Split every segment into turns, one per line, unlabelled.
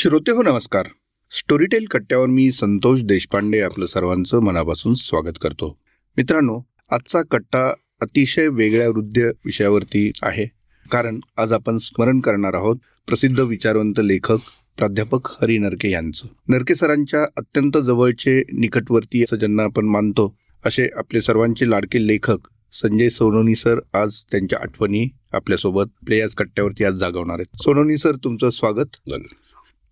श्रोते हो नमस्कार. स्टोरीटेल कट्ट्यावर मी संतोष देशपांडे आपलं सर्वांचं मनापासून स्वागत करतो. मित्रांनो आजचा कट्टा अतिशय वेगळ्या वृद्ध विषयावरती आहे. कारण आज आपण स्मरण करणार आहोत प्रसिद्ध विचारवंत लेखक प्राध्यापक हरी नरके यांचं. नरके सरांच्या अत्यंत जवळचे निकटवर्ती असं ज्यांना आपण मानतो असे आपले सर्वांचे लाडके लेखक संजय सोनोनी सर आज त्यांच्या आठवणी आपल्यासोबत प्लेयर्स कट्ट्यावरती आज जागवणार आहेत. सोनोनी सर तुमचं स्वागत.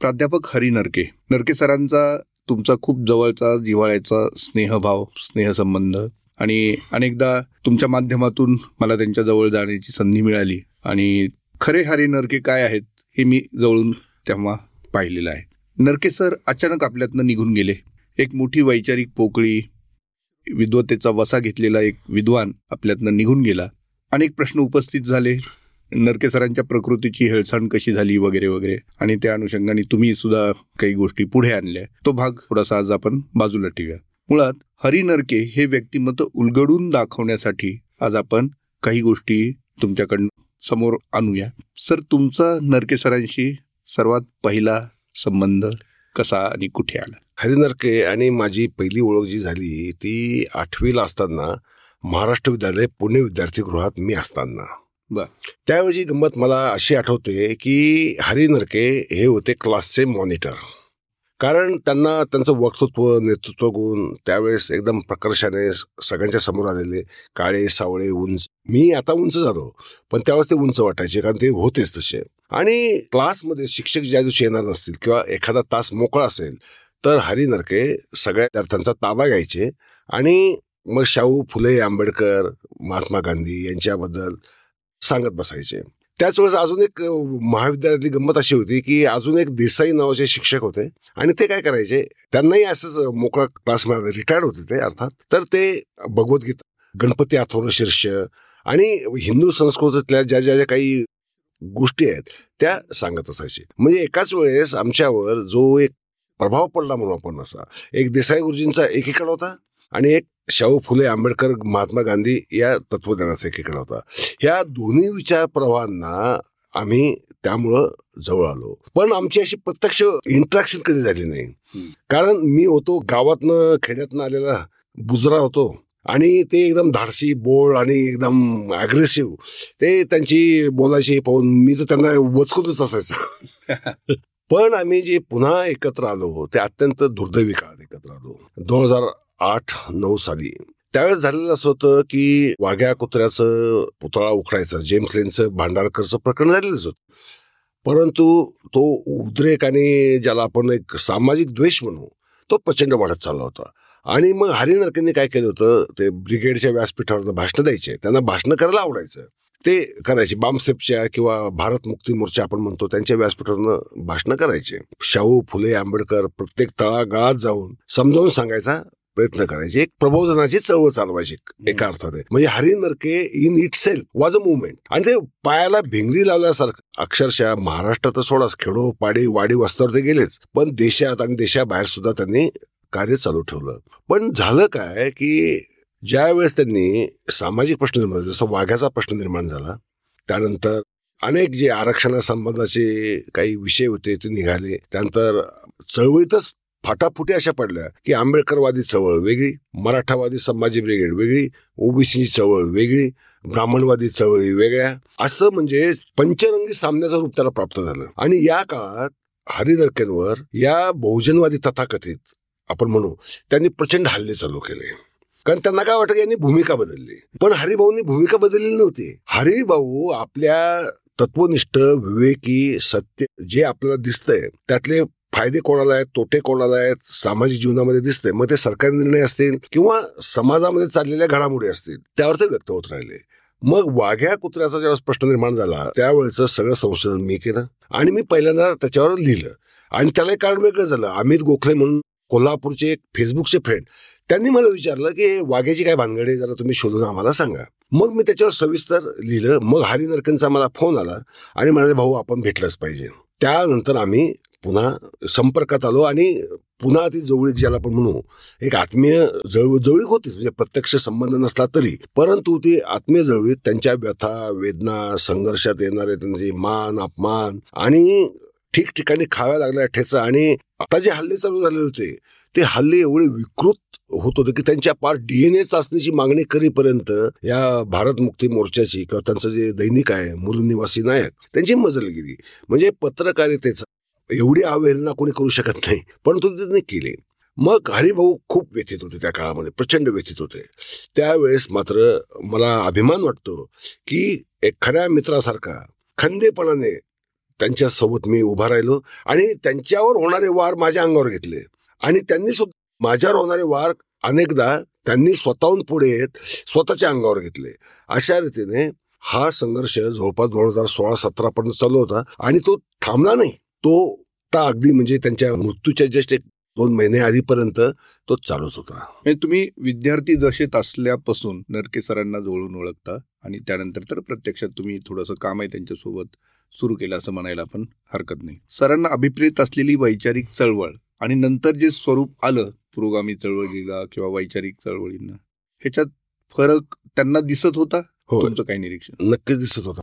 प्राध्यापक हरी नरके. नरके सरांचा तुमचा खूप जवळचा जिव्हाळ्याचा स्नेहभाव स्नेहसंबंध आणि अनेकदा तुमच्या माध्यमातून मला त्यांच्या जवळ जाण्याची संधी मिळाली. आणि खरे हरी नरके काय आहेत हे मी जवळून तेव्हा पाहिलेलं आहे. नरके सर अचानक आपल्यातनं निघून गेले. एक मोठी वैचारिक पोकळी विद्वतेचा वसा घेतलेला एक विद्वान आपल्यातनं निघून गेला. अनेक प्रश्न उपस्थित झाले. नरके सरांच्या प्रकृतीची हेळसांड कशी झाली वगैरे वगैरे. आणि त्या अनुषंगाने तुम्ही सुद्धा काही गोष्टी पुढे आणल्या. तो भाग थोडासा आज आपण बाजूला ठेवूया. मुळात हरी नरके हे व्यक्तिमत्व उलगडून दाखवण्यासाठी आज आपण काही गोष्टी तुमच्याकडनं समोर आणूया. सर तुमचा नरके सरांशी सर्वात पहिला संबंध कसा आणि कुठे आला?
हरिनरके आणि माझी पहिली ओळख जी झाली ती आठवीला असताना महाराष्ट्र विद्यालय पुणे विद्यार्थीगृहात मी असताना.
बर.
त्यावेळी गंमत मला अशी आठवते की हरी नरके हे होते क्लासचे मॉनिटर. कारण त्यांना त्यांचं वक्तृत्व नेतृत्व गुण त्यावेळेस एकदम प्रकर्षाने सगळ्यांच्या समोर आलेले. काळे सावळे उंच. मी आता उंच झालो पण त्यावेळेस ते उंच वाटायचे कारण ते होतेच तसे. आणि क्लासमध्ये शिक्षक ज्या दिवशी येणार नसतील किंवा एखादा तास मोकळा असेल तर हरी नरके सगळ्या विद्यार्थ्यांचा ताबा घ्यायचे. आणि मग शाहू फुले आंबेडकर महात्मा गांधी यांच्याबद्दल सांगत बसायचे. त्याच वेळेस अजून एक महाविद्यालयातली गंमत अशी होती की अजून एक देसाई नावाचे शिक्षक होते आणि ते काय करायचे त्यांनाही असंच मोकळा क्लास मिळाला रिटायर्ड होते ते अर्थात. तर ते भगवद्गीता गणपती आथोर शीर्ष आणि हिंदू संस्कृतीतल्या ज्या ज्या ज्या काही गोष्टी आहेत त्या सांगत असायचे. म्हणजे एकाच वेळेस आमच्यावर जो एक प्रभाव पडला म्हणून आपण असा एक देसाई गुरुजींचा एकीकडे होता आणि एक शाहू फुले आंबेडकर महात्मा गांधी या तत्वज्ञानाचा एकीकडे होता. ह्या दोन्ही विचार प्रवाहांना आम्ही त्यामुळं जवळ आलो. पण आमची अशी प्रत्यक्ष इंट्रॅक्शन कधी झाली नाही. कारण मी होतो गावातनं खेड्यातनं आलेला बुजरा होतो. आणि ते एकदम धाडसी बोळ आणि एकदम अग्रेसिव्ह ते त्यांची बोलायची पाहून मी तर त्यांना वचकतच असायचं. पण आम्ही जे पुन्हा एकत्र आलो ते अत्यंत दुर्दैवी काळात एकत्र आलो. दोन हजार आठ नऊ साली. त्यावेळेस झालेलं असं होतं की वाघ्या कुत्र्याचं पुतळा उखडायचं जेम्स लेनचं भांडारकरचं प्रकरण झालेलंच होतं. परंतु तो उद्रेक आणि ज्याला आपण एक सामाजिक द्वेष म्हणू तो प्रचंड वाढत चालला होता. आणि मग हरी नरकेंनी काय केलं होतं ते ब्रिगेडच्या व्यासपीठावर भाषणं द्यायचे त्यांना भाषणं करायला आवडायचं. ते करायचे बामसेपच्या किंवा भारत मुक्ती मोर्चा आपण म्हणतो त्यांच्या व्यासपीठावरनं भाषणं करायचे. शाहू फुले आंबेडकर प्रत्येक तळागाळात जाऊन समजावून सांगायचा प्रयत्न करायचे. एक प्रबोधनाची चळवळ चालवायची एका अर्थाने. म्हणजे Hari Narke in itself was a movement आणि ते पायाला भिंगरी लावल्यासारखं. अक्षरशः महाराष्ट्रात सोडाच खेडो पाडी वाडी वस्त्यावर ते गेलेच. पण देशात आणि देशाबाहेर सुद्धा त्यांनी कार्य चालू ठेवलं. पण झालं काय की ज्या वेळेस त्यांनी सामाजिक प्रश्न निर्माण जसं वाघ्याचा प्रश्न निर्माण झाला त्यानंतर अनेक जे आरक्षणासंबंधाचे काही विषय होते ते निघाले. त्यानंतर चळवळीतच फाटाफुटी अशा पडल्या की आंबेडकरवादी चळवळ वेगळी मराठावादी संभाजी ब्रिगेड वेगळी ओबीसीची चळवळ वेगळी ब्राह्मणवादी चळवळी वेगळ्या. असं म्हणजे पंचरंगी सामन्याचं रूप त्याला प्राप्त झालं. आणि या काळात हरिदरकेंवर या बहुजनवादी तथाकथित आपण म्हणू त्यांनी प्रचंड हल्ले चालू केले. कारण त्यांना काय वाटतं यांनी भूमिका बदलली. पण हरिभाऊंनी भूमिका बदलली नव्हती. हरिभाऊ आपल्या तत्वनिष्ठ विवेकी सत्य जे आपल्याला दिसतंय त्यातले फायदे कोणाला आहेत तोटे कोणाला आहेत सामाजिक जीवनामध्ये दिसते मग ते सरकारी निर्णय असतील किंवा समाजामध्ये चाललेल्या घडामोडी असतील त्यावर ते व्यक्त होत राहिले. मग वाघ्या कुत्र्याचा ज्यावेळेस प्रश्न निर्माण झाला त्यावेळेचं सगळं संशोधन मी केलं आणि मी पहिल्यांदा त्याच्यावर लिहिलं. आणि त्याला एक कारण वेगळं झालं. अमित गोखले म्हणून कोल्हापूरचे एक फेसबुकचे फ्रेंड त्यांनी मला विचारलं की वाघ्याची काय भानगडे जरा तुम्ही शोधून आम्हाला सांगा. मग मी त्याच्यावर सविस्तर लिहिलं. मग हरी नरकनचा मला फोन आला आणि म्हणाले भाऊ आपण भेटलंच पाहिजे. त्यानंतर आम्ही पुन्हा संपर्कात आलो आणि पुन्हा ती जवळीक ज्याला आपण म्हणू एक आत्मीय जवळ जवळीक होतीच म्हणजे प्रत्यक्ष संबंध नसला तरी. परंतु ती आत्मीय जवळीक त्यांच्या व्यथा वेदना संघर्षात येणारे त्यांचे मान अपमान आणि ठिकठिकाणी खाव्या लागल्या ठेचा आणि आता जे हल्ले चालू झाले होते ते हल्ले एवढे विकृत होत होते की त्यांच्या पार डीएनए चाचणीची मागणी करीपर्यंत या भारत मुक्ती मोर्चाची किंवा त्यांचं जे दैनिक आहे मुलनिवासी नायक त्यांची मजल गेली. म्हणजे पत्रकारितेचा एवढी अवहेलना कोणी करू शकत नाही. परंतु त्यांनी केले. मग हरिभाऊ खूप व्यथित होते त्या काळामध्ये प्रचंड व्यथित होते. त्यावेळेस मात्र मला अभिमान वाटतो की एक खऱ्या मित्रासारखा खंदेपणाने त्यांच्यासोबत मी उभा राहिलो आणि त्यांच्यावर होणारे वार माझ्या अंगावर घेतले. आणि त्यांनी सुद्धा माझ्यावर होणारे वार अनेकदा त्यांनी स्वतःहून पुढे येत स्वतःच्या अंगावर घेतले. अशा रीतीने हा संघर्ष जवळपास दोन हजार सोळा सतरा पर्यंत चालू होता आणि तो थांबला नाही. तो आता अगदी म्हणजे त्यांच्या मृत्यूच्या जस्ट एक दोन महिने आधीपर्यंत तो चालूच होता.
म्हणजे तुम्ही विद्यार्थी दशेत असल्यापासून नरके सरांना जवळून ओळखता आणि त्यानंतर तर प्रत्यक्षात तुम्ही थोडंसं काम आहे त्यांच्यासोबत सुरू केलं असं म्हणायला आपण हरकत नाही. सरांना अभिप्रेत असलेली वैचारिक चळवळ आणि नंतर जे स्वरूप आलं पुरोगामी चळवळीला किंवा वैचारिक चळवळींना ह्याच्यात फरक त्यांना दिसत होता?
हो
तुमचं काही निरीक्षण?
नक्कीच दिसत होता.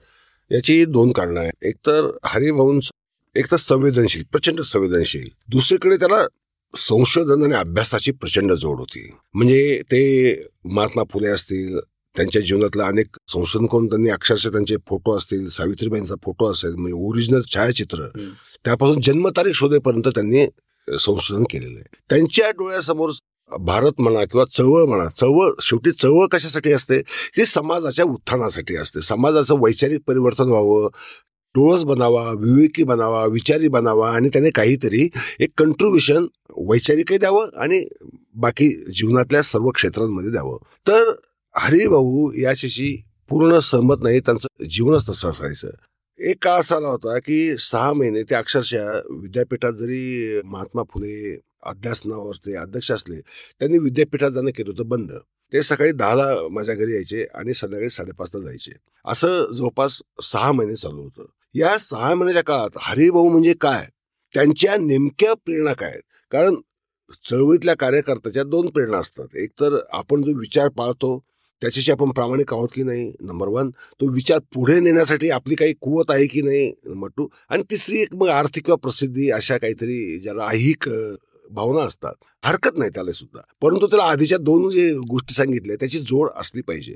याची दोन कारणं आहेत. एक तर हरिभाऊंच एक तर संवेदनशील प्रचंड संवेदनशील. दुसरीकडे त्याला संशोधन आणि अभ्यासाची प्रचंड जोड होती. म्हणजे ते महात्मा फुले असतील त्यांच्या जीवनातलं अनेक संशोधन करून त्यांनी अक्षरशः त्यांचे फोटो असतील सावित्रीबाईंचा फोटो असेल म्हणजे ओरिजिनल छायाचित्र. त्यापासून जन्मतारीख शोधेपर्यंत त्यांनी संशोधन केलेलं आहे. त्यांच्या डोळ्यासमोर भारत म्हणा किंवा चळवळ म्हणा चळवळ शेवटी चळवळ कशासाठी असते? ती समाजाच्या उत्थानासाठी असते. समाजाचं वैचारिक परिवर्तन व्हावं टोळस बनावा विवेकी बनावा विचारी बनावा आणि त्याने काहीतरी एक कंट्रीब्युशन वैचारिकही द्यावं आणि बाकी जीवनातल्या सर्व क्षेत्रांमध्ये द्यावं. तर हरिभाऊ याच्याशी पूर्ण सहमत नाही त्यांचं जीवनच तसं असायचं. एक काळ असा आला होता की सहा महिने ते अक्षरशः विद्यापीठात जरी महात्मा फुले अध्यासनावरचे अध्यक्ष असले त्यांनी विद्यापीठात जाणं केलं होतं बंद. ते सकाळी दहाला माझ्या घरी यायचे आणि संध्याकाळी साडेपाचला जायचे. असं जवळपास सहा महिने चालू होतं. या सहा महिन्याच्या काळात हरिभाऊ म्हणजे काय? त्यांच्या नेमक्या प्रेरणा काय आहेत? कारण चळवळीतल्या कार्यकर्त्याच्या दोन प्रेरणा असतात. एक तर आपण जो विचार पाळतो त्याच्याशी आपण प्रामाणिक आहोत की नाही? नंबर वन तो विचार पुढे नेण्यासाठी आपली काही कुवत आहे की नाही? नंबर टू आणि तिसरी एक मग आर्थिक किंवा प्रसिद्धी अशा काहीतरी ज्याला ऐहिक भावना असतात. हरकत नाही त्याला सुद्धा. परंतु त्याला आधीच्या दोन जे गोष्टी सांगितल्या त्याची जोड असली पाहिजे.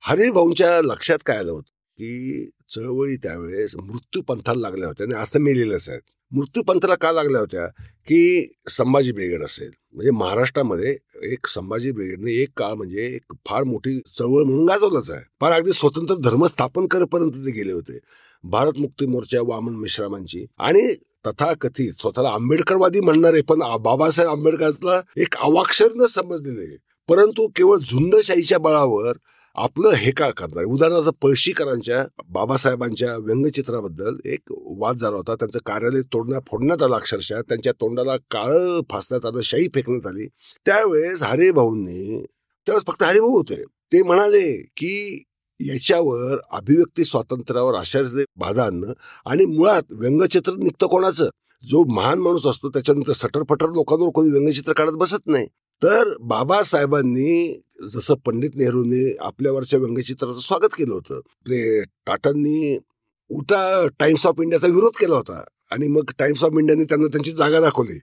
हरिभाऊंच्या लक्षात काय आलं होतं? की चळवळी त्यावेळेस मृत्यू पंथाला लागल्या होत्या आणि असं मेलेल्याच आहेत मृत्यू पंथाला का लागल्या होत्या? की संभाजी ब्रिगेड असेल. म्हणजे महाराष्ट्रामध्ये एक संभाजी ब्रिगेडने एक काळ म्हणजे एक फार मोठी चळवळ म्हणून गाजवलंच आहे. फार अगदी स्वतंत्र धर्म स्थापन करेपर्यंत ते गेले होते. भारत मुक्ती मोर्चा वामन मिश्रामांची आणि तथाकथित स्वतःला आंबेडकरवादी म्हणणारे पण बाबासाहेब आंबेडकरला एक अवाक्षर न समजलेले. परंतु केवळ झुंडशाहीच्या बळावर आपलं हे का करणार? उदाहरणार्थ पळशीकरांच्या बाबासाहेबांच्या व्यंगचित्राबद्दल एक वाद झाला होता. त्यांचं कार्यालय तोडण्यात फोडण्यात आलं अक्षरशः. त्यांच्या तोंडाला काळं फासण्यात आलं शाई फेकण्यात आली. त्यावेळेस हरिभाऊंनी त्यावेळेस फक्त हरिभाऊ होते. ते म्हणाले की याच्यावर अभिव्यक्ती स्वातंत्र्यावर आश्चर्य बाधा आणणं आणि मुळात व्यंगचित्र निघतं कोणाचं? जो महान माणूस असतो त्याच्यानंतर सटरफटर लोकांवर कोणी व्यंगचित्र काढत बसत नाही. तर बाबासाहेबांनी जसं पंडित नेहरूंनी आपल्यावरच्या व्यंगचित्राचं स्वागत केलं होतं ते टाटांनी उटा टाइम्स ऑफ इंडियाचा विरोध केला होता. आणि मग टाइम्स ऑफ इंडियाने त्यांना त्यांची जागा दाखवली.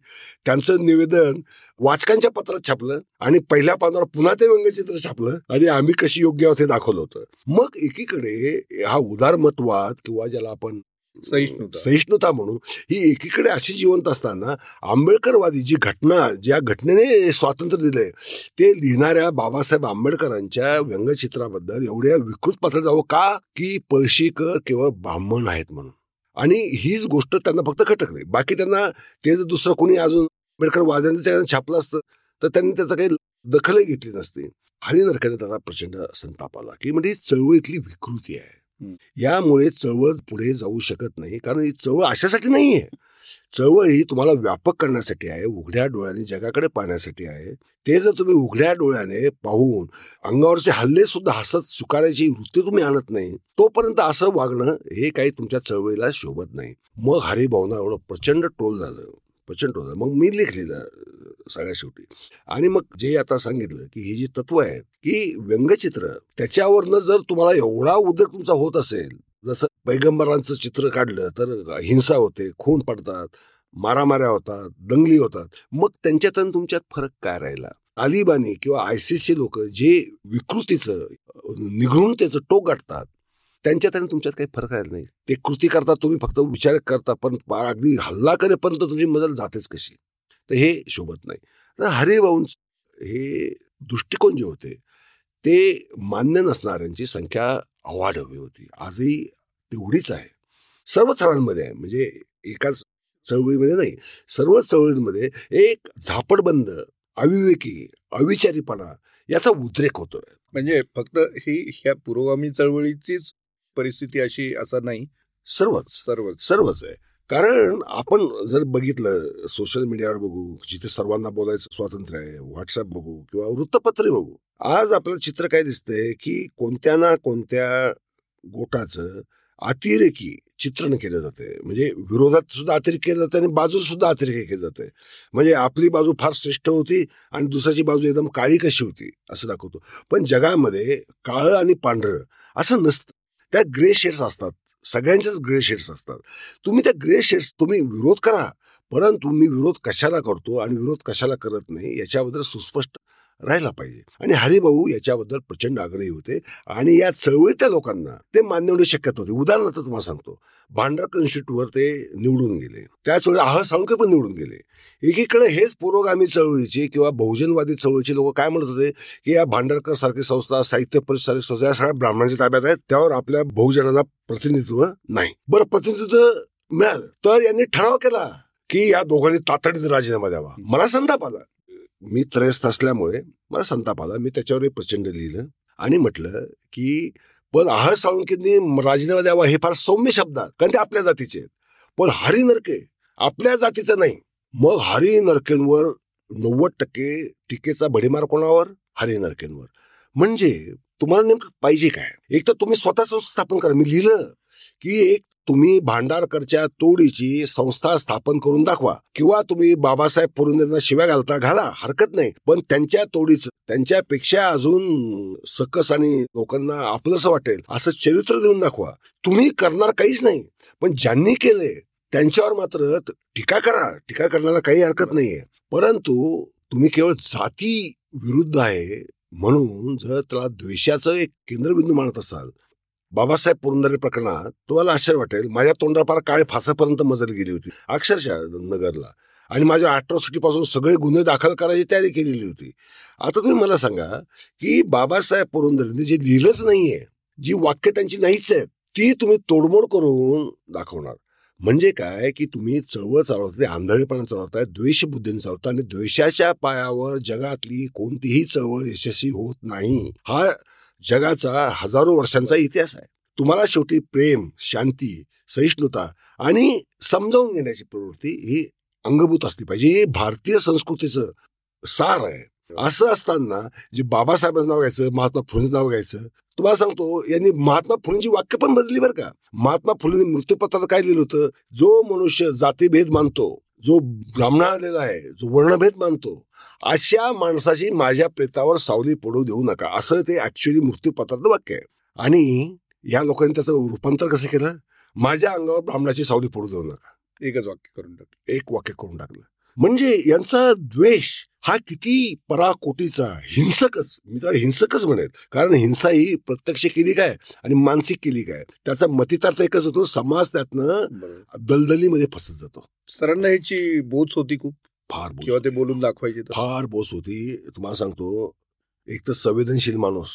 त्यांचं निवेदन वाचकांच्या पत्रात छापलं आणि पहिल्या पानावर पुन्हा ते व्यंगचित्र छापलं आणि आम्ही कशी योग्य आहोत हे दाखवलं होतं. मग एकीकडे हा उदारमतवाद किंवा ज्याला आपण
सहिष्णुता.
सहिष्णुता म्हणू ही एकीकडे अशी जिवंत असताना आंबेडकरवादी जी घटना ज्या घटनेने स्वातंत्र्य दिलंय ते लिहिणाऱ्या बाबासाहेब आंबेडकरांच्या व्यंगचित्राबद्दल एवढ्या विकृत पात्र जावं का? की पळशीकर केवळ ब्राह्मण आहेत म्हणून. आणि हीच गोष्ट त्यांना फक्त खटकली बाकी त्यांना ते जर दुसरं कोणी अजून आंबेडकर वाद्यांचं छापलं असतं तर त्यांनी त्याचं काही दखलही घेतली नसती. हरिनरकाने त्याचा प्रचंड संताप आला. की म्हणजे चळवळीतली विकृती आहे. यामुळे चळवळ पुढे जाऊ शकत नाही कारण ही चळवळ अशासाठी नाही आहे चळवळ ही तुम्हाला व्यापक करण्यासाठी आहे उघड्या डोळ्याने जगाकडे पाहण्यासाठी आहे. ते जर तुम्ही उघड्या डोळ्याने पाहून अंगावरचे हल्ले सुद्धा हसत स्वीकारायची वृत्ती तुम्ही आणत नाही तोपर्यंत असं वागणं हे काही तुमच्या चळवळीला शोभत नाही. मग हरिभावना एवढं प्रचंड ट्रोल झालं. प्रचंड होतं. मग मी लिहिलेलं सगळ्या शेवटी. आणि मग जे आता सांगितलं की ही जी तत्व आहेत की व्यंगचित्र त्याच्यावरनं जर तुम्हाला एवढा उदर तुमचा होत असेल जसं पैगंबरांचं चित्र काढलं तर हिंसा होते खून पडतात मारामाऱ्या होतात दंगली होतात. मग त्यांच्यात आणि तुमच्यात फरक काय राहिला? तालिबानी किंवा आयसीसचे लोक जे विकृतीचं निघून त्याचं टोक गाठतात त्यांच्यात आणि तुमच्यात काही फरक राहिला नाही. ते कृती करता तुम्ही फक्त विचार करता पण अगदी हल्ला करेपर्यंत तुमची मजल जातेच कशी? तर हे शोभत नाही. तर हरिभाऊन हे दृष्टिकोन जे होते ते मान्य नसणाऱ्यांची संख्या अवाढवी होती. आजही तेवढीच आहे. सर्व थरांमध्ये आहे. म्हणजे एकाच चळवळीमध्ये नाही सर्व चळवळींमध्ये एक झापडबंद अविवेकी अविचारीपणा याचा उद्रेक होतोय.
म्हणजे फक्त ही ह्या पुरोगामी चळवळीचीच परिस्थिती अशी असं नाही.
सर्वच.
सर्वच.
सर्वच आहे. कारण आपण जर बघितलं सोशल मीडियावर बघू जिथे सर्वांना बोलायचं स्वातंत्र्य आहे व्हॉट्सअप बघू किंवा वृत्तपत्रे बघू आज आपल्याला चित्र काय दिसतंय की कोणत्या ना कोणत्या गोटाचं अतिरेकी चित्रण केलं जाते म्हणजे विरोधात सुद्धा अतिरेक केलं जातं आणि बाजू सुद्धा अतिरेक केलं जाते म्हणजे आपली बाजू फार श्रेष्ठ होती आणि दुसऱ्याची बाजू एकदम काळी कशी होती असं दाखवतो. पण जगामध्ये काळं आणि पांढरं असं नसतं. त्या ग्रे शेड्स असतात. सगळ्यांच्याच ग्रे शेड्स असतात. तुम्ही त्या ग्रे शेड्स तुम्ही विरोध करा. परंतु मी विरोध कशाला करतो आणि विरोध कशाला करत नाही याच्याबद्दल सुस्पष्ट राहायला पाहिजे. आणि हरिभाऊ याच्याबद्दल प्रचंड आग्रही होते आणि या चळवळीतल्या लोकांना ते मान्य होणे शक्यत होते. उदाहरणार्थ तुम्हाला सांगतो भांडारकर इन्स्टिट्यूटवर ते निवडून गेले. त्याच वेळी आह साळुंके पण निवडून गेले. एकीकडे हेच पुरोगामी चळवळीचे किंवा बहुजनवादी चळवळीचे लोक काय म्हणत होते की या भांडारकर सारखी संस्था साहित्य परिषद सारखी संस्था या सगळ्या ब्राह्मणांच्या ताब्यात आहेत. त्यावर आपल्या बहुजनांना प्रतिनिधित्व नाही. बरं प्रतिनिधित्व मिळालं. तर यांनी ठराव केला की या दोघांनी तातडीत राजीनामा द्यावा. मला संताप आला. मी त्रयस्थ असल्यामुळे मला संताप आला. मी त्याच्यावरही प्रचंड लिहिलं आणि म्हटलं की पण आहार साळुंकींनी राजीनामा द्यावा हे फार सौम्य शब्द कारण ते आपल्या जातीचे आहेत. पण हरी नरके आपल्या जातीचं नाही. मग हरी नरकेंवर नव्वद टक्के टीकेचा भडीमार कोणावर? हरी नरकेंवर. म्हणजे तुम्हाला नेमकं पाहिजे काय? एक तर तुम्ही स्वतःच स्थापन करा. मी लिहिलं की एक तुम्ही भांडारकरच्या तोडीची संस्था स्थापन करून दाखवा किंवा तुम्ही बाबासाहेब पुरंदरेंना शिव्या घालता घाला हरकत नाही. पण त्यांच्या तोडीच त्यांच्यापेक्षा अजून सकस आणि लोकांना आपलंच वाटेल असं चरित्र देऊन दाखवा. तुम्ही करणार काहीच नाही. पण ज्यांनी केले त्यांच्यावर मात्र टीका करा. टीका करण्याला काही हरकत नाहीये. परंतु तुम्ही केवळ जाती विरुद्ध आहे म्हणून जर त्याला द्वेषाचं एक केंद्रबिंदू मानत असाल बाबासाहेब पुरंदरे प्रकरणात तुम्हाला आश्चर्य वाटेल माझ्या तोंडापार काळे फासापर्यंत मजल गेली होती. अक्षरशः नगरला. आणि माझ्या अॅट्रॉसिटीपासून सगळे गुन्हे दाखल करायची तयारी केलेली होती. आता तुम्ही मला सांगा की बाबासाहेब पुरंदरेंनी जे लिहिलंच नाहीये जी वाक्य त्यांची नाहीच आहेत ती तुम्ही तोडमोड करून दाखवणार. म्हणजे काय की तुम्ही चळवळ चालवता आंधळेपणा चालवताय द्वेष बुद्धीने चालवता आणि द्वेषाच्या पायावर जगातली कोणतीही चळवळ यशस्वी होत नाही. हा जगाचा हजारो वर्षांचा इतिहास आहे. तुम्हाला शेवटी प्रेम शांती सहिष्णुता आणि समजावून घेण्याची प्रवृत्ती ही अंगभूत असली पाहिजे. हे भारतीय संस्कृतीचं सार आहे. असं असताना जे बाबासाहेबांचं नाव घ्यायचं महात्मा फुलेचं नाव घ्यायचं तुम्हाला सांगतो यांनी महात्मा फुलेंची वाक्य पण बदलली बरं का. महात्मा फुलेंनी मृत्यूपत्रात काय लिहिलं होतं? जो मनुष्य जातीभेद मानतो जो ब्राह्मण आलेला आहे जो वर्णभेद मानतो अशा माणसाची माझ्या प्रेतावर सावली पडू देऊ नका. असं ते ऍक्च्युली मृत्यूपत्रात वाक्य आहे. आणि या लोकांनी त्याचं रूपांतर कसं केलं? माझ्या अंगावर ब्राह्मणाची सावली पडू देऊ नका.
एकच वाक्य करून टाक
एक वाक्य करून टाकलं. म्हणजे यांचा द्वेष हा किती पराकोटीचा हिंसकच. मी तर हिंसकच म्हणेल कारण हिंसा ही प्रत्यक्ष केली काय आणि मानसिक केली काय? त्याचा मतितार्थ एकच होतो समाज त्यातनं दलदलीमध्ये फसत जातो.
सरांना ह्याची बोच होती खूप.
फार
किंवा ते. बोलून दाखवायचे.
फार बोस होती. तुम्हाला सांगतो एक तर संवेदनशील माणूस.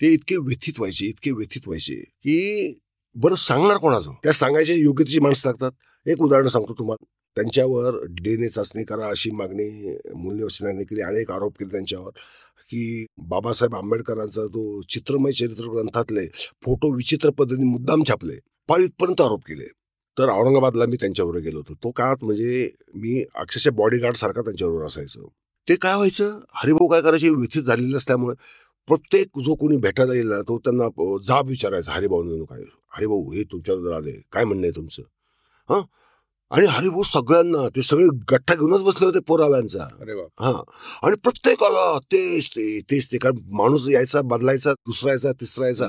ते इतके व्यथित व्हायचे इतके व्यथित व्हायचे की बरं सांगणार कोणाचं? त्या सांगायच्या योग्यतेची माणसं लागतात. एक उदाहरण सांगतो तुम्हाला त्यांच्यावर डी एन ए चाचणी करा अशी मागणी मूल्यवचनाने केली अनेक आरोप केले त्यांच्यावर की बाबासाहेब आंबेडकरांचा तो चित्रमय चरित्र ग्रंथातले फोटो विचित्र पद्धतीने मुद्दाम छापले पाळीतपर्यंत आरोप केले. तर औरंगाबादला मी त्यांच्याबरोबर गेलो होतो. तो काळात म्हणजे मी अक्षरशः बॉडीगार्ड सारखा त्यांच्याबरोबर असायचो. ते काय व्हायचं? हरिभाऊ काय करायचे? व्यथित झालेलं असल्यामुळे प्रत्येक जो कोणी भेटायला येईल तो त्यांना जाब विचारायचा हरिभाऊ काय? हरिभाऊ हे तुमच्याबद्दल आले काय म्हणणं आहे तुमचं? हां? आणि हरिभाऊ सगळ्यांना ते सगळे गठ्ठा घेऊनच बसले होते पोराव्यांचा. हा. आणि प्रत्येकाला तेच ते तेच ते कारण माणूस यायचा बदलायचा दुसरा यायचा तिसरा यायचा.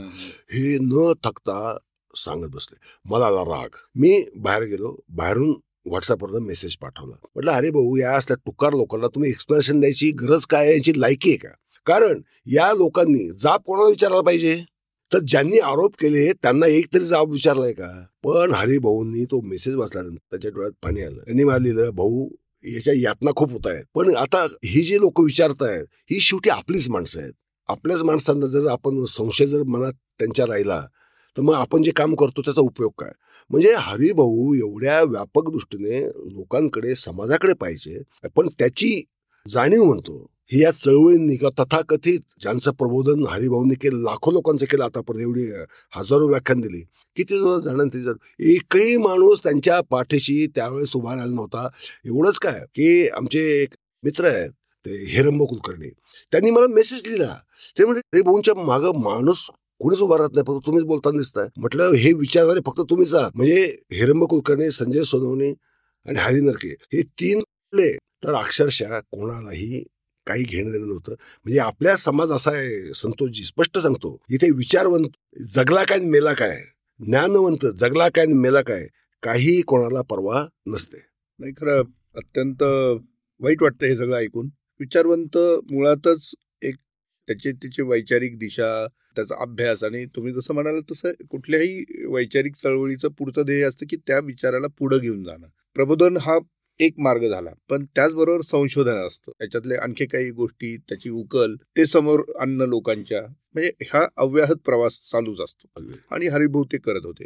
हे न थकता सांगत बसले. मला आला राग. मी बाहेर गेलो. बाहेरून व्हॉट्सअपवर मेसेज पाठवला. म्हटलं अरे भाऊ या असल्या टुकार लोकांना तुम्ही एक्सप्लेनेशन द्यायची गरज काय याची लायकी आहे का? कारण या लोकांनी जाब कोणाला विचारायला पाहिजे? तर ज्यांनी आरोप केले त्यांना एक तरी जबाब विचारलाय का? पण हरिभाऊंनी तो मेसेज वाचल्यानंतर त्याच्या डोळ्यात पाणी आलं. त्यांनी मला लिहिलं भाऊ याच्या यातना खूप होत आहेत. पण आता ही जी लोक विचारत आहेत ही शेवटी आपलीच माणसं आहेत. आपल्याच माणसांना जर आपण संशय जर मनात त्यांच्या राहिला तर मग आपण जे काम करतो त्याचा उपयोग काय? म्हणजे हरिभाऊ एवढ्या व्यापक दृष्टीने लोकांकडे समाजाकडे पाहिजे पण त्याची जाणीव म्हणतो. ही या चळवळींनी किंवा तथाकथित ज्यांचं प्रबोधन हरिभाऊंनी केलं लाखो लोकांचं केलं आतापर्यंत एवढी हजारो व्याख्यान दिली. किती जणांनी एकही माणूस त्यांच्या पाठीशी त्यावेळेस उभा राहिला नव्हता. एवढंच काय की आमचे एक मित्र आहेत ते हेरंब कुलकर्णी. त्यांनी मला मेसेज लिहिला. ते म्हणजे हरिभाऊंच्या मागं माणूस कुणीच उभा राहत नाही फक्त तुम्हीच बोलताना दिसताय. म्हटलं हे विचारणारे फक्त तुम्हीच आहात. म्हणजे हिरंब कुलकर्णी संजय सोनवणे आणि हरी नरके हे तीन तर अक्षरशः कोणालाही काही घेणं देणं नव्हतं. म्हणजे आपल्या समाज असा आहे संतोषजी स्पष्ट सांगतो. इथे विचारवंत जगला काय मेला काय? ज्ञानवंत जगला काय मेला काय? काही कोणाला परवा नसते.
नाही खरं अत्यंत वाईट वाटतं हे सगळं ऐकून. विचारवंत मुळातच एक त्याची तिची वैचारिक दिशा त्याचा अभ्यास आणि तुम्ही जसं म्हणाल तसं कुठल्याही वैचारिक चळवळीचं पुढचं ध्येय असतं की त्या विचाराला पुढं घेऊन जाणं. प्रबोधन हा एक मार्ग झाला. पण त्याचबरोबर संशोधन असतं. त्याच्यातले आणखी काही गोष्टी त्याची उकल ते समोर आणणं लोकांच्या म्हणजे हा अव्याहत प्रवास चालूच असतो. आणि हरिभाऊ ते करत होते.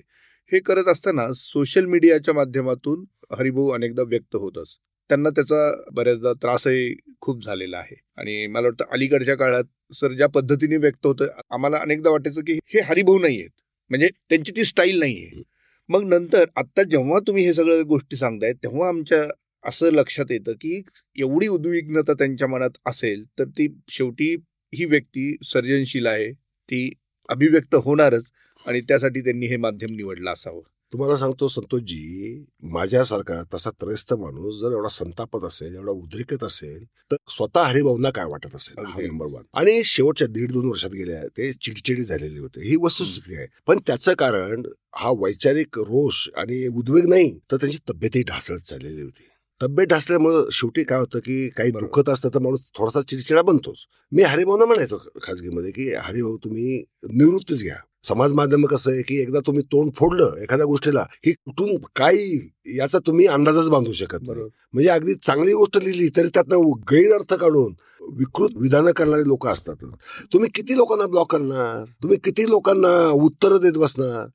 हे करत असताना सोशल मीडियाच्या माध्यमातून हरिभाऊ अनेकदा व्यक्त होतच त्यांना त्याचा बऱ्याचदा त्रासही खूप झालेला आहे. आणि मला वाटतं अलीकडच्या काळात सर ज्या पद्धतीने व्यक्त होतं आम्हाला अनेकदा वाटायचं की हे हरिभाऊ नाही आहेत. म्हणजे त्यांची ती स्टाईल नाही आहे. मग नंतर आता जेव्हा तुम्ही हे सगळ्या गोष्टी सांगताय तेव्हा आमच्या असं लक्षात येतं की एवढी उद्विग्नता त्यांच्या मनात असेल तर ती शेवटी ही व्यक्ती सर्जनशील आहे ती अभिव्यक्त होणारच आणि त्यासाठी त्यांनी हे माध्यम निवडलं असावं.
तुम्हाला सांगतो संतोषजी माझ्यासारखा तसा त्रयस्थ माणूस जर एवढा संतापत असेल एवढा उद्रेकत असेल तर स्वतः हरिभाऊंना काय वाटत असेल? नंबर वन आणि शेवटच्या दीड दोन वर्षात गेल्या ते चिडचिडी झालेले होते. ही वस्तुस्थिती आहे. पण त्याचं कारण हा वैचारिक रोष आणि उद्वेग नाही तर त्यांची तब्येतही ढासळत चाललेली होती. तब्येत ढासल्यामुळं शेवटी काय होतं की काही दुखत असतं तर माणूस थोडासा चिडचिडा बनतोच. मी हरिभाऊना म्हणायचो खाजगीमध्ये की हरिभाऊ तुम्ही निवृत्तीच घ्या. समाज माध्यम कसं आहे की एकदा तुम्ही तोंड फोडलं एखाद्या गोष्टीला की कुठून काय याचा तुम्ही अंदाजच बांधू शकत नाही. म्हणजे अगदी चांगली गोष्ट लिहिली तरी त्यातनं गैरअर्थ काढून विकृत विधानं करणारे लोक असतात. तुम्ही किती लोकांना ब्लॉक करणार? तुम्ही किती लोकांना उत्तरं देत बसणार?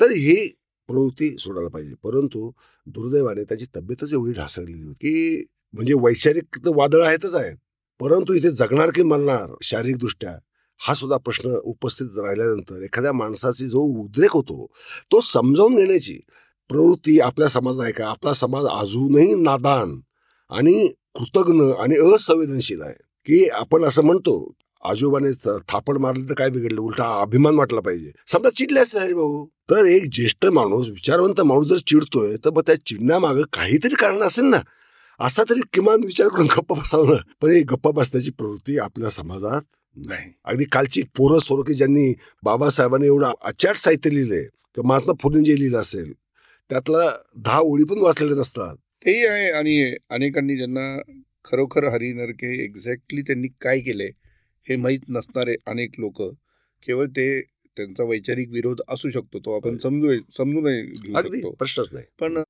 तर हे प्रवृत्ती सोडायला पाहिजे. परंतु दुर्दैवाने त्याची तब्येतच एवढी ढासळलेली होती की म्हणजे वैचारिक तर वादळ आहेतच आहेत. परंतु इथे जगणार की मरणार शारीरिकदृष्ट्या हा सुद्धा प्रश्न उपस्थित राहिल्यानंतर एखाद्या माणसाची जो उद्रेक होतो तो समजावून घेण्याची प्रवृत्ती आपल्या समाजात आहे का? आपला समाज अजूनही नादान आणि कृतज्ञ आणि असंवेदनशील आहे. की आपण असं म्हणतो आजोबाने थापड मारलं तर काय बिघडलं? उलटा अभिमान वाटला पाहिजे. समजा चिडले असते अरे भाऊ. तर एक ज्येष्ठ माणूस विचारवंत माणूस जर चिडतोय तर मग त्या चिडण्यामागं काहीतरी कारण असेल ना. असा तरी किमान विचार करून गप्पा बसावं पण ही गप्पा बसण्याची प्रवृत्ती आपल्या समाजात नाही. अगदी कालची पोरं सोर की ज्यांनी बाबासाहेबांनी एवढं अचाट साहित्य लिहिले किंवा महात्मा फुले जे लिहिलं असेल त्यातला दहा ओळी पण वाचलेले नसतात.
तेही आहे आणि अनेकांनी ज्यांना खरोखर हरिनरके एक्झॅक्टली त्यांनी काय केलंय हे माहीत नसणारे अनेक लोक केवळ ते त्यांचा वैचारिक विरोध असू शकतो तो आपण समजू घेऊ शकतो.
प्रश्नच नाही.
पण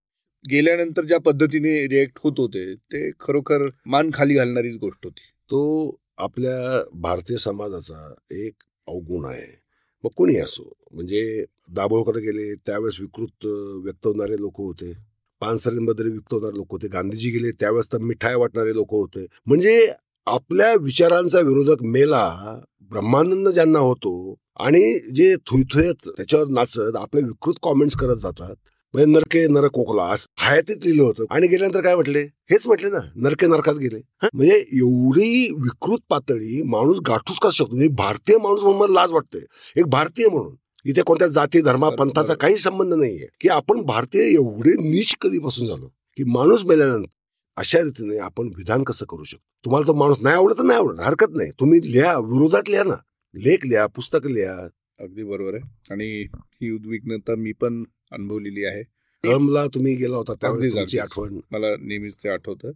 गेल्यानंतर ज्या पद्धतीने रिएक्ट होत होते ते खरोखर मान खाली घालणारीच गोष्ट होती.
तो आपल्या भारतीय समाजाचा एक अवगुण आहे. मग कोणी असो म्हणजे दाभोळकडे गेले त्यावेळेस विकृत व्यक्त होणारे लोक होते. पानसरींबद्दल व्यक्त होणारे लोक होते. गांधीजी गेले त्यावेळेस तर मिठाई वाटणारे लोक होते. म्हणजे आपल्या विचारांचा विरोधक मेला ब्रह्मानंद ज्यांना होतो आणि जे थुयथुयत त्याच्यावर नाचत आपले विकृत कॉमेंट्स करत जातात. म्हणजे नरके नरक कोकला हयातीत लिहिलं होतं. आणि गेल्यानंतर काय म्हटले? हेच म्हटले ना नरके नरकात गेले. म्हणजे एवढी विकृत पातळी माणूस गाठूच का शकतो? म्हणजे भारतीय माणूस म्हणून मला लाज वाटते. एक भारतीय म्हणून. इथे कोणत्या जाती धर्मा पंथाचा काही संबंध नाहीये. की आपण भारतीय एवढे नीच कधीपासून झालो की माणूस मेल्यानंतर अशा रीतीने आपण विधान कसं करू शकतो? तुम्हाला तो माणूस नाही आवडत नाही आवडत. हरकत नाही. तुम्ही लिहा विरोधात लिहा ना. लेख लिहा पुस्तक लिहा.
अगदी बरोबर आहे. आणि ही उद्विग्नता मी पण अनुभवलेली आहे.
कळमला तुम्ही गेला होता त्यावेळेस. आठवण.
मला नेहमीच ते आठवतं.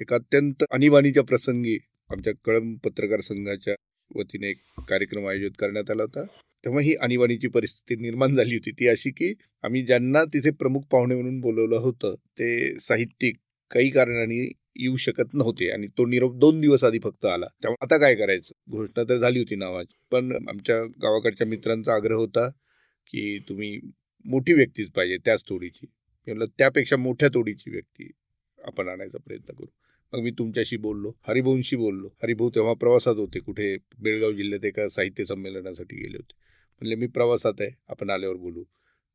एक अत्यंत आणीबाणीच्या प्रसंगी आमच्या कळंब पत्रकार संघाच्या वतीने एक कार्यक्रम आयोजित करण्यात आला होता. तेव्हा ही आणीबाणीची परिस्थिती निर्माण झाली होती. ती अशी की आम्ही ज्यांना तिथे प्रमुख पाहुणे म्हणून बोलवलं होतं ते साहित्यिक काही कारणाने येऊ शकत नव्हते आणि तो निरोप दोन दिवस आधी फक्त आला. तेव्हा आता काय करायचं? घोषणा तर झाली होती नावाची. पण आमच्या गावाकडच्या मित्रांचा आग्रह होता की तुम्ही मोठी व्यक्तीच पाहिजे त्याच तोडीची. म्हटलं त्यापेक्षा मोठ्या तोडीची व्यक्ती आपण आणायचा प्रयत्न करू. मग मी तुमच्याशी बोललो हरिभाऊंशी बोललो. हरिभाऊ तेव्हा प्रवासात होते. कुठे? बेळगाव जिल्ह्यात एका साहित्य संमेलनासाठी गेले होते. म्हणले मी प्रवासात आहे. आपण आल्यावर बोलू.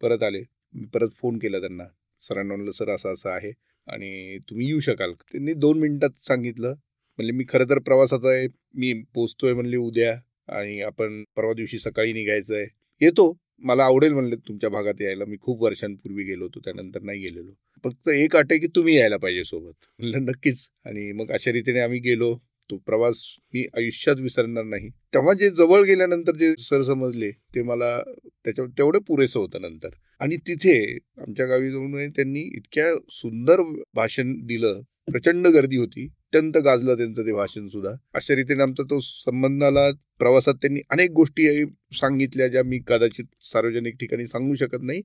परत आले. मी परत फोन केला त्यांना. सरांना म्हणलं सर असं असं आहे. आणि तुम्ही येऊ शकाल. त्यांनी दोन मिनिटात सांगितलं. म्हणले मी खरं तर प्रवासात आहे. मी पोचतोय म्हणले उद्या आणि आपण परवा दिवशी सकाळी निघायचं आहे येतो. मला आवडेल म्हणले तुमच्या भागात यायला. मी खूप वर्षांपूर्वी गेलो होतो. त्यानंतर नाही गेलेलो. फक्त एक अट आहे की तुम्ही यायला पाहिजे सोबत. म्हणलं नक्कीच. आणि मग अशा रीतीने आम्ही गेलो. तो प्रवास मी आयुष्यात विसरणार नाही. तेव्हा जे जवळ गेल्यानंतर जे सर समजले ते मला त्याच्या तेवढं पुरेसं होतं नंतर. आणि तिथे आमच्या गावी जाऊन त्यांनी इतक्या सुंदर भाषण दिलं. प्रचंड गर्दी होती. अत्यंत गाजलं त्यांचं ते भाषण सुद्धा. अशा रीतीने आमचा तो संबंध आला प्रवासात त्यांनी अनेक गोष्टी सांगितल्या ज्या मी कदाचित सार्वजनिक ठिकाणी सांगू शकत नाही.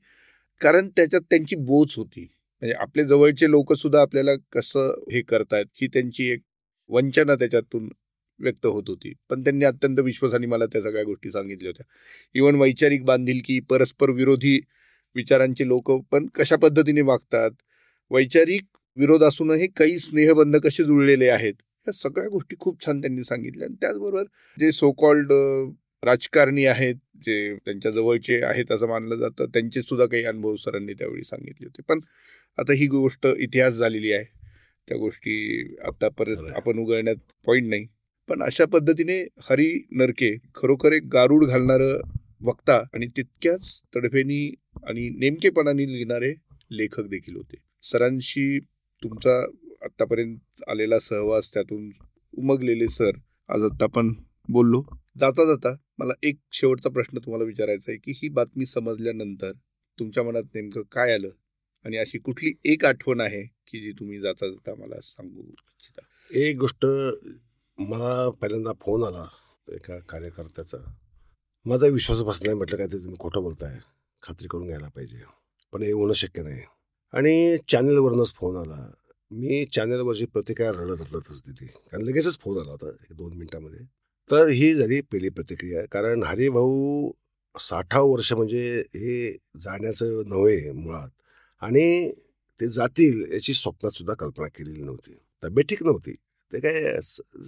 कारण त्याच्यात त्यांची बोच होती. म्हणजे आपले जवळचे लोक सुद्धा आपल्याला कसं हे करतायत ही त्यांची एक वंचना त्याच्यातून व्यक्त होत होती. पण त्यांनी अत्यंत विश्वासाने मला त्या सगळ्या गोष्टी सांगितल्या होत्या. इवन वैचारिक बांधिलकी परस्पर विरोधी विचारांचे लोक पण कशा पद्धतीने वागतात? वैचारिक विरोध असूनही काही स्नेहबंध कसे जुळलेले आहेत? या सगळ्या गोष्टी खूप छान त्यांनी सांगितल्या. आणि त्याचबरोबर जे सो कॉल्ड राजकारणी आहेत जे त्यांच्या जवळचे आहेत असं मानलं जातं त्यांचे सुद्धा काही अनुभव सरांनी त्यावेळी सांगितले होते. पण आता ही गोष्ट इतिहास झालेली आहे. त्या गोष्टी आता परत. आपण उघडण्यात पॉईंट नाही. पण अशा पद्धतीने हरी नरके खरोखर एक गारूड घालणारं वक्ता आणि तितक्याच तडफेनी आणि नेमकेपणाने लिहिणारे लेखक देखील होते. सरांशी तुमचा आतापर्यंत आलेला सहवास त्यातून उमगलेले सर आज आता आपण बोललो. जाता जाता मला एक शेवटचा प्रश्न तुम्हाला विचारायचा आहे की ही बातमी समजल्यानंतर तुमच्या मनात नेमकं काय आलं? आणि अशी कुठली एक आठवण आहे की जी तुम्ही जाता जाता मला सांगू इच्छिता?
एक गोष्ट मला पहिल्यांदा फोन आला एका कार्यकर्त्याचा. माझा विश्वास बसला नाही म्हटलं काय ते तुम्ही खोटं बोलताय. खात्री करून घ्यायला पाहिजे. पण हे होणं शक्य नाही. आणि चॅनलवरूनच फोन आला. मी चॅनलवरची प्रतिक्रिया रडत रडतच दिली. कारण लगेचच फोन आला होता एक दोन मिनटामध्ये. तर ही झाली पहिली प्रतिक्रिया. कारण हरिभाऊ साठावं वर्ष म्हणजे हे जाण्याचं नव्हे मुळात. आणि ते जातील याची स्वप्नात सुद्धा कल्पना केलेली नव्हती. तब्येत ठीक नव्हती. ते काय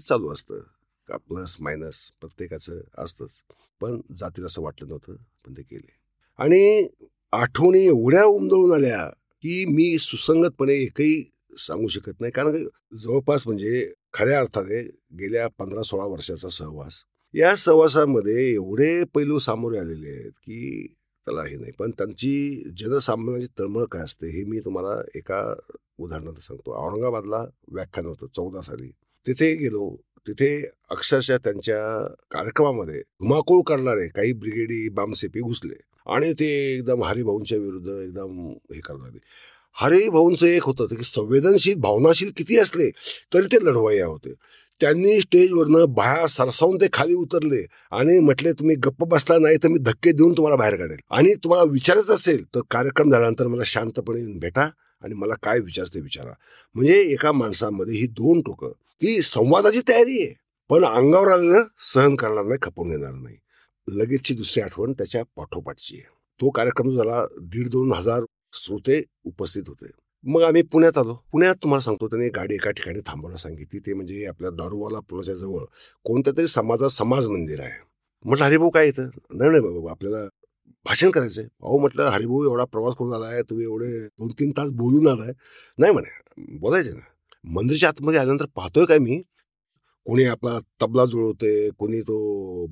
चालू असतं. का प्लस मायनस प्रत्येकाचं असतंच. पण जातील असं वाटलं नव्हतं पण ते केले. आणि आठवणी एवढ्या उमदळून आल्या की मी सुसंगतपणे एकही सांगू शकत नाही. कारण जवळपास म्हणजे खऱ्या अर्थाने गेल्या पंधरा सोळा वर्षाचा सहवास. या सहवासामध्ये एवढे पैलू सामोरे आलेले आहेत की त्याला हे नाही. पण त्यांची जनसामान्याची तळमळ काय असते हे मी तुम्हाला एका उदाहरणात सांगतो. औरंगाबादला व्याख्यान होतं चौदा साली. तिथे गेलो. तिथे अक्षरशः त्यांच्या कार्यक्रमामध्ये धुमाकूळ करणारे काही ब्रिगेडी बामसेपी घुसले. आणि ते एकदम हरिभाऊंच्या विरुद्ध एकदम हे करणारे हरिभाऊंचं एक होतं की संवेदनशील भावनाशील किती असले तरी ते लढवय्या होते. त्यांनी स्टेजवरनं बाहेर सरसावून ते खाली उतरले आणि म्हटले तुम्ही गप्प बसला नाही तर मी धक्के देऊन तुम्हाला बाहेर काढेल. आणि तुम्हाला विचारायचं असेल तर कार्यक्रम झाल्यानंतर मला शांतपणे भेटा आणि मला काय विचारते विचारा. म्हणजे एका माणसामध्ये ही दोन टोकं. की संवादाची तयारी आहे. पण अंगावर आलेलं सहन करणार नाही खपवून घेणार नाही. लगेचची दुसरी आठवण त्याच्या पाठोपाठची आहे. तो कार्यक्रम झाला दीड दोन हजार श्रोते उपस्थित होते. मग आम्ही पुण्यात आलो. पुण्यात तुम्हाला सांगतो त्यांनी गाडी एका ठिकाणी थांबवायला सांगितली. ते म्हणजे आपल्या दारूवाला पुलाच्या जवळ कोणत्या तरी समाजा समाज मंदिर आहे. म्हटलं हरिभाऊ काय येतं नाही नाही बाबा आपल्याला भाषण करायचं आहे अहो म्हटलं हरिभाऊ एवढा प्रवास करून आला आहे. तुम्ही एवढे दोन तीन तास बोलून आलाय. नाही म्हणे बोलायचे ना. मंदिरच्या आतमध्ये आल्यानंतर पाहतोय काय मी? कोणी आपला तबला जुळवतोय कोणी तो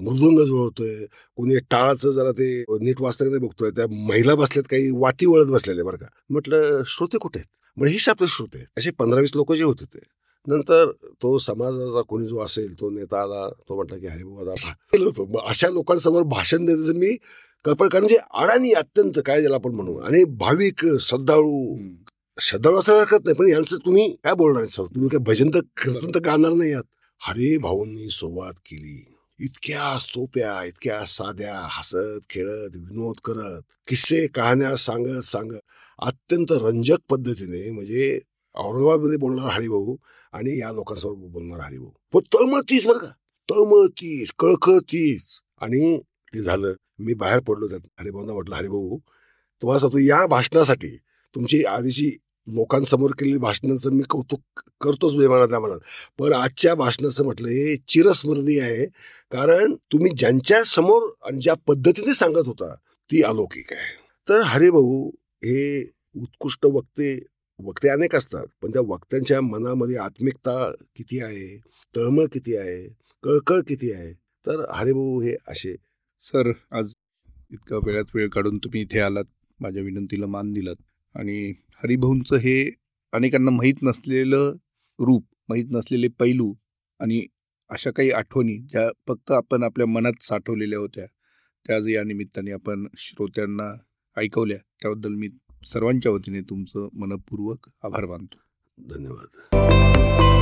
मृदुंग जुळवतोय कोणी टाळाचं जरा ते नीट वाचता नाही बघतोय त्या महिला बसल्यात काही वाती वळत बसलेले बरं का. म्हटलं श्रोते कुठे आहेत? म्हणजे हीच आपले श्रोते असे पंधरा वीस लोक जे होते ते. नंतर तो समाजाचा कोणी जो असेल तो नेता आला तो म्हटला की हरिभाऊ असा केलं होतं. मग अशा लोकांसमोर भाषण देण्याचं मी कल्पना कारण जे अडाणी अत्यंत काय ज्याला आपण म्हणू आणि भाविक श्रद्धाळू श्रद्धाळू असं हरकत नाही पण यांचं तुम्ही काय बोलणार आहे? सर तुम्ही काय भजन तर कीर्तन तर गाणार नाही आहात. हरे भाऊंनी सुरुवात केली. इतक्या सोप्या इतक्या साध्या हसत खेळत विनोद करत किस्से कहाण्या सांगत सांगत अत्यंत रंजक पद्धतीने म्हणजे औरंगाबादमध्ये बोलणार हरिभाऊ आणि या लोकांसमोर बोलणार हरिभाऊ पण तळमळतीच बरं का? तळमळ तीच कळकळ तीच आणि ते झालं मी बाहेर पडलो त्यात. हरिभाऊंना म्हटलं हरिभाऊ तुम्हाला सांगतो या भाषणासाठी तुमची आधीची लोकांसमोर केलेली भाषणांचं मी कौतुक करतोच म्हणजे मी मनात पण आजच्या भाषणाचं म्हटलं हे चिरस्मरणीय आहे. कारण तुम्ही ज्यांच्या समोर आणि ज्या पद्धतीने सांगत होता ती अलौकिक आहे. तर हरिभाऊ हे उत्कृष्ट वक्ते वक्ते अनेक असतात पण त्या वक्त्यांच्या मनामध्ये आत्मिकता किती आहे तळमळ किती आहे कळकळ किती आहे? तर हरिभाऊ हे असे.
सर आज इतका वेळात वेळ काढून तुम्ही इथे आलात माझ्या विनंतीला मान दिलात. आणि हरिभाऊंचं हे अनेकांना माहीत नसलेलं रूप माहीत नसलेले पैलू आणि अशा काही आठवणी ज्या फक्त आपण आपल्या मनात साठवलेल्या होत्या त्या आज या निमित्ताने आपण श्रोत्यांना ऐकवल्या. त्याबद्दल मी सर्वांच्या वतीने तुमचं मनपूर्वक आभार मानतो.
धन्यवाद.